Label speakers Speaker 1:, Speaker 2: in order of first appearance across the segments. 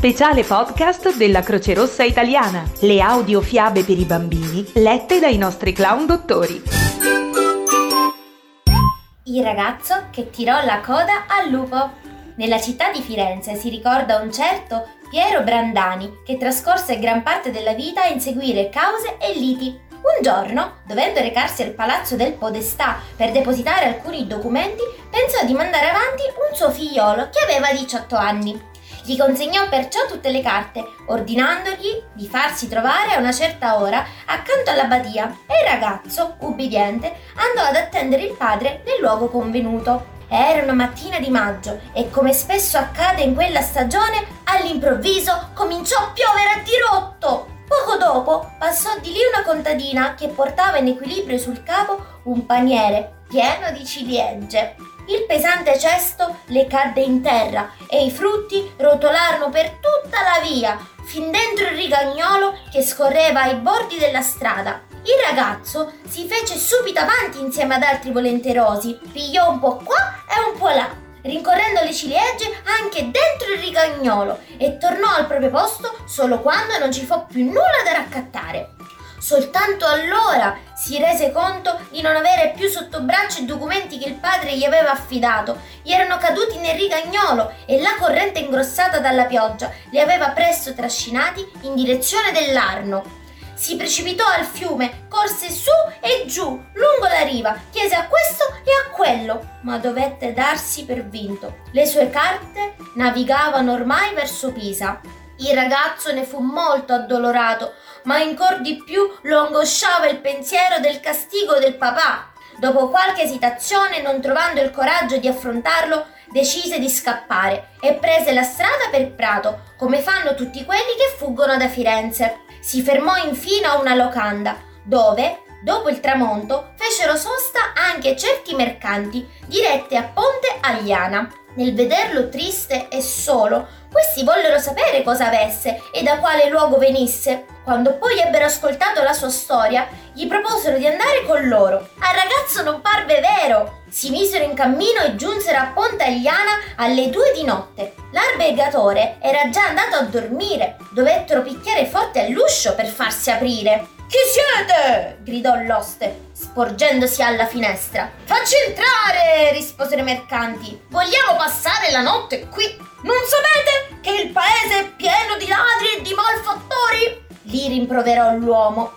Speaker 1: speciale podcast della Croce Rossa Italiana, le audiofiabe per i bambini lette dai nostri clown dottori.
Speaker 2: Il ragazzo che tirò la coda al lupo. Nella città di Firenze si ricorda un certo Piero Brandani che trascorse gran parte della vita a inseguire cause e liti un giorno, dovendo recarsi al palazzo del Podestà per depositare alcuni documenti, pensò di mandare avanti un suo figliolo che aveva 18 anni. Gli consegnò perciò tutte le carte, ordinandogli di farsi trovare a una certa ora accanto all'abbadia e il ragazzo, ubbidiente, andò ad attendere il padre nel luogo convenuto. Era una mattina di maggio e come spesso accade in quella stagione, all'improvviso cominciò a piovere a dirotto. Poco dopo passò di lì una contadina che portava in equilibrio sul capo un paniere pieno di ciliegie. Il pesante cesto le cadde in terra e i frutti rotolarono per tutta la via, fin dentro il rigagnolo che scorreva ai bordi della strada. Il ragazzo si fece subito avanti insieme ad altri volenterosi, pigliò un po' qua e un po' là rincorrendo le ciliegie anche dentro il rigagnolo e tornò al proprio posto solo quando non ci fu più nulla da raccattare. Soltanto allora si rese conto di non avere più sotto braccio i documenti che il padre gli aveva affidato. Gli erano caduti nel rigagnolo e la corrente ingrossata dalla pioggia li aveva presto trascinati in direzione dell'Arno. Si precipitò al fiume, corse su e giù, lungo la riva, chiese a questo e a quello, ma dovette darsi per vinto. Le sue carte navigavano ormai verso Pisa. Il ragazzo ne fu molto addolorato, ma ancor di più lo angosciava il pensiero del castigo del papà. Dopo qualche esitazione, non trovando il coraggio di affrontarlo, decise di scappare e prese la strada per Prato, come fanno tutti quelli che fuggono da Firenze si fermò infine a una locanda, dove, dopo il tramonto, fecero sosta anche certi mercanti diretti a Ponte Agliana. Nel vederlo triste e solo, questi vollero sapere cosa avesse e da quale luogo venisse. Quando poi ebbero ascoltato la sua storia, gli proposero di andare con loro. Al ragazzo non parve vero. Si misero in cammino e giunsero a Ponte Agliana alle due di notte. L'albergatore era già andato a dormire. Dovettero picchiare forte all'uscio per farsi aprire. Chi siete? gridò l'oste, sporgendosi alla finestra. Facci entrare! risposero i mercanti. Vogliamo passare la notte qui. Non sapete che il paese è pieno di ladri e di malfattori? Gli rimproverò l'uomo.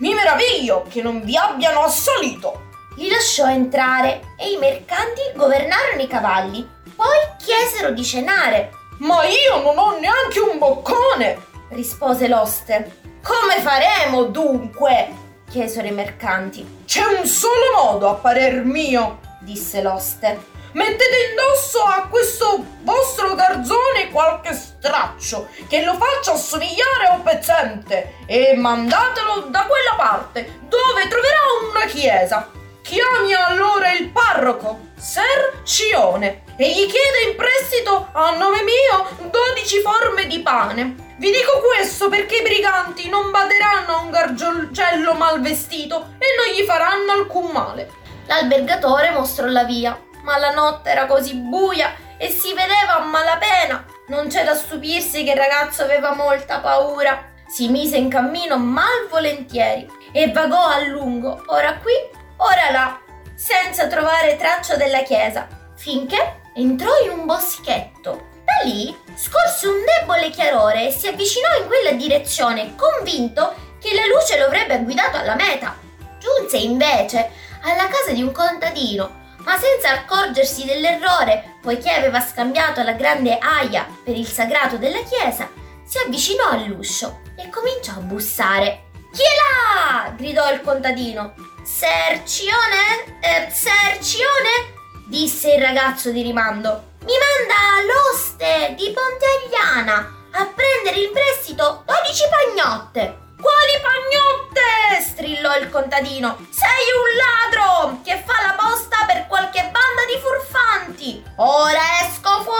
Speaker 2: Mi meraviglio che non vi abbiano assalito. Li lasciò entrare e i mercanti governarono i cavalli. Poi chiesero di cenare. Ma io non ho neanche un boccone, rispose l'oste. Come faremo dunque? chiesero i mercanti. C'è un solo modo, a parer mio, disse l'oste. Mettete indosso a questo vostro garzone qualche straccio che lo faccia assomigliare a un pezzente e mandatelo da quella parte dove troverà una chiesa. Chiami allora il parroco, Ser Cione, e gli chiede in prestito a nome mio 12 forme di pane vi dico questo perché i briganti non baderanno a un gargiogello mal vestito e non gli faranno alcun male. L'albergatore mostrò la via, ma la notte era così buia e si vedeva a malapena. Non c'è da stupirsi che il ragazzo aveva molta paura. Si mise in cammino malvolentieri e vagò a lungo, ora qui, ora là, senza trovare traccia della chiesa, finché entrò in un boschetto da lì scorse un debole chiarore e si avvicinò in quella direzione, convinto che la luce lo avrebbe guidato alla meta. Giunse invece alla casa di un contadino, ma senza accorgersi dell'errore, poiché aveva scambiato la grande aia per il sagrato della chiesa, si avvicinò all'uscio e cominciò a bussare. Chi è là? gridò il contadino. Sercione? Eh? Disse il ragazzo di rimando. Mi manda l'oste di Pontegliana a prendere in prestito 12 pagnotte. Quali pagnotte? strillò il contadino. Sei un ladro che fa la posta per qualche banda di furfanti. Ora esco fuori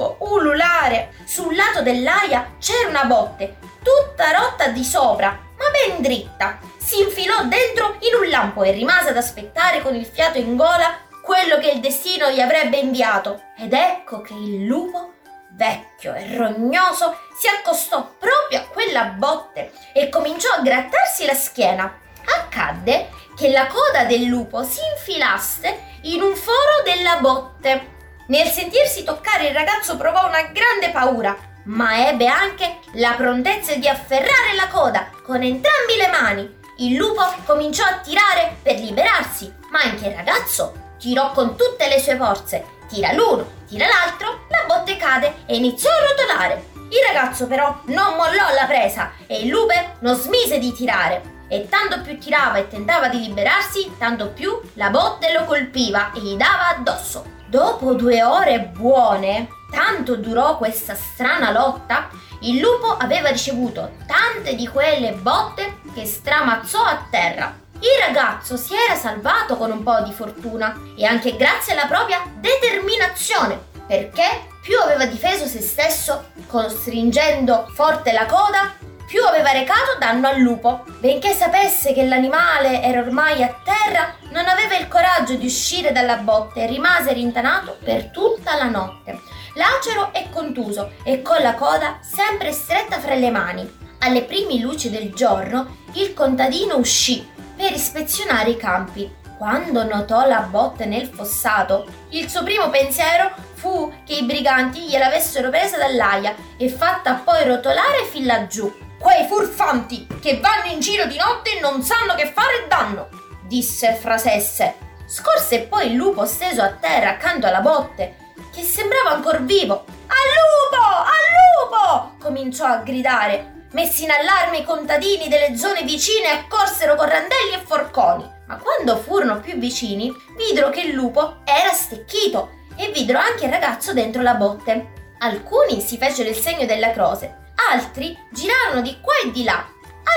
Speaker 2: lupo ululare. Sul lato dell'aia c'era una botte, tutta rotta di sopra, ma ben dritta. Si infilò dentro in un lampo e rimase ad aspettare con il fiato in gola quello che il destino gli avrebbe inviato. Ed ecco che il lupo, vecchio e rognoso, si accostò proprio a quella botte e cominciò a grattarsi la schiena. Accadde che la coda del lupo si infilasse in un foro della botte. Nel sentirsi toccare il ragazzo provò una grande paura, ma ebbe anche la prontezza di afferrare la coda con entrambi le mani. Il lupo cominciò a tirare per liberarsi, ma anche il ragazzo tirò con tutte le sue forze. Tira l'uno, tira l'altro, la botte cade e iniziò a rotolare. Il ragazzo però non mollò la presa e il lupe non smise di tirare. E tanto più tirava e tentava di liberarsi, tanto più la botte lo colpiva e gli dava addosso. Dopo due ore buone, tanto durò questa strana lotta, il lupo aveva ricevuto tante di quelle botte che stramazzò a terra. Il ragazzo si era salvato con un po' di fortuna e anche grazie alla propria determinazione, perché più aveva difeso se stesso, costringendo forte la coda, più aveva recato danno al lupo. Benché sapesse che l'animale era ormai a terra, non aveva il coraggio di uscire dalla botte e rimase rintanato per tutta la notte, lacero e contuso e con la coda sempre stretta fra le mani. Alle prime luci del giorno il contadino uscì per ispezionare i campi. Quando notò la botte nel fossato, il suo primo pensiero fu che i briganti gliel'avessero presa dall'aia e fatta poi rotolare fin laggiù. Quei furfanti che vanno in giro di notte e non sanno che fare danno, disse fra sé sé. Scorse poi il lupo steso a terra accanto alla botte, che sembrava ancor vivo. Al lupo! Al lupo! cominciò a gridare. Messi in allarme i contadini delle zone vicine accorsero con randelli e forconi, ma quando furono più vicini videro che il lupo era stecchito e videro anche il ragazzo dentro la botte. Alcuni si fecero il segno della croce, altri girarono di qua e di là,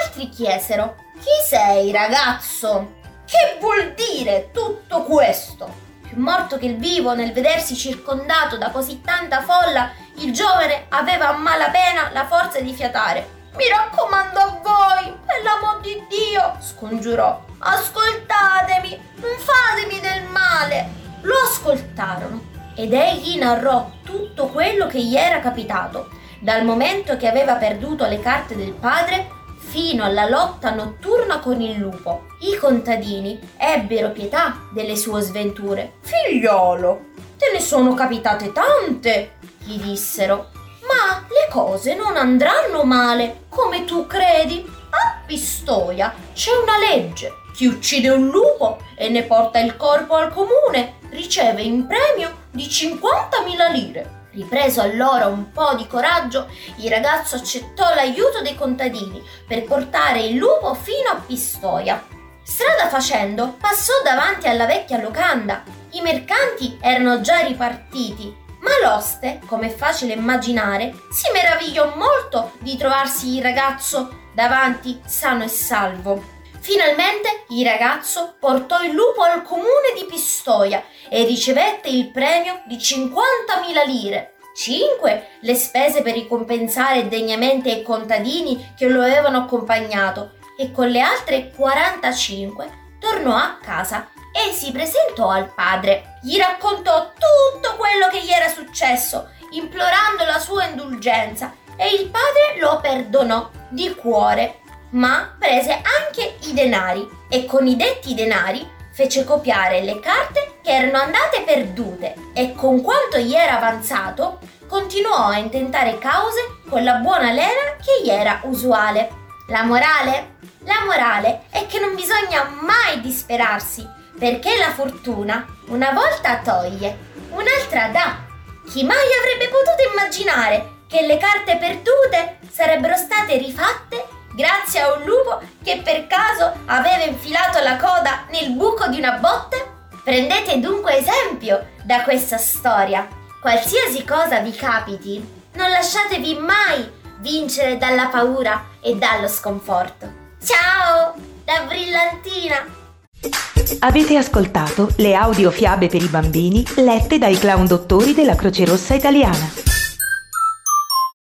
Speaker 2: altri chiesero: Chi sei, ragazzo? Che vuol dire tutto questo? Più morto che il vivo nel vedersi circondato da così tanta folla, il giovane aveva a malapena la forza di fiatare mi raccomando a voi, per l'amor di Dio, scongiurò. Ascoltatemi, non fatemi del male. Lo ascoltarono ed egli narrò tutto quello che gli era capitato, dal momento che aveva perduto le carte del padre fino alla lotta notturna con il lupo. I contadini ebbero pietà delle sue sventure. Figliolo, te ne sono capitate tante, gli dissero ma le cose non andranno male, come tu credi. A Pistoia c'è una legge. Chi uccide un lupo e ne porta il corpo al comune riceve in premio di 50.000 lire. Ripreso allora un po' di coraggio, il ragazzo accettò l'aiuto dei contadini per portare il lupo fino a Pistoia. Strada facendo, passò davanti alla vecchia locanda. I mercanti erano già ripartiti ma l'oste, come è facile immaginare, si meravigliò molto di trovarsi il ragazzo davanti sano e salvo. Finalmente il ragazzo portò il lupo al comune di Pistoia e ricevette il premio di 50.000 lire. 5 le spese per ricompensare degnamente i contadini che lo avevano accompagnato e con le altre 45 tornò a casa e si presentò al padre. Gli raccontò tutto quello che gli era successo, implorando la sua indulgenza, e il padre lo perdonò di cuore, ma prese anche i denari e con i detti denari fece copiare le carte che erano andate perdute e con quanto gli era avanzato continuò a intentare cause con la buona lena che gli era usuale. La morale? La morale è che non bisogna mai disperarsi perché la fortuna una volta toglie, un'altra dà. Chi mai avrebbe potuto immaginare che le carte perdute sarebbero state rifatte grazie a un lupo che per caso aveva infilato la coda nel buco di una botte? Prendete dunque esempio da questa storia. Qualsiasi cosa vi capiti, non lasciatevi mai vincere dalla paura e dallo sconforto. Ciao, da Brillantina!
Speaker 1: Avete ascoltato le audiofiabe per i bambini lette dai clown dottori della Croce Rossa Italiana.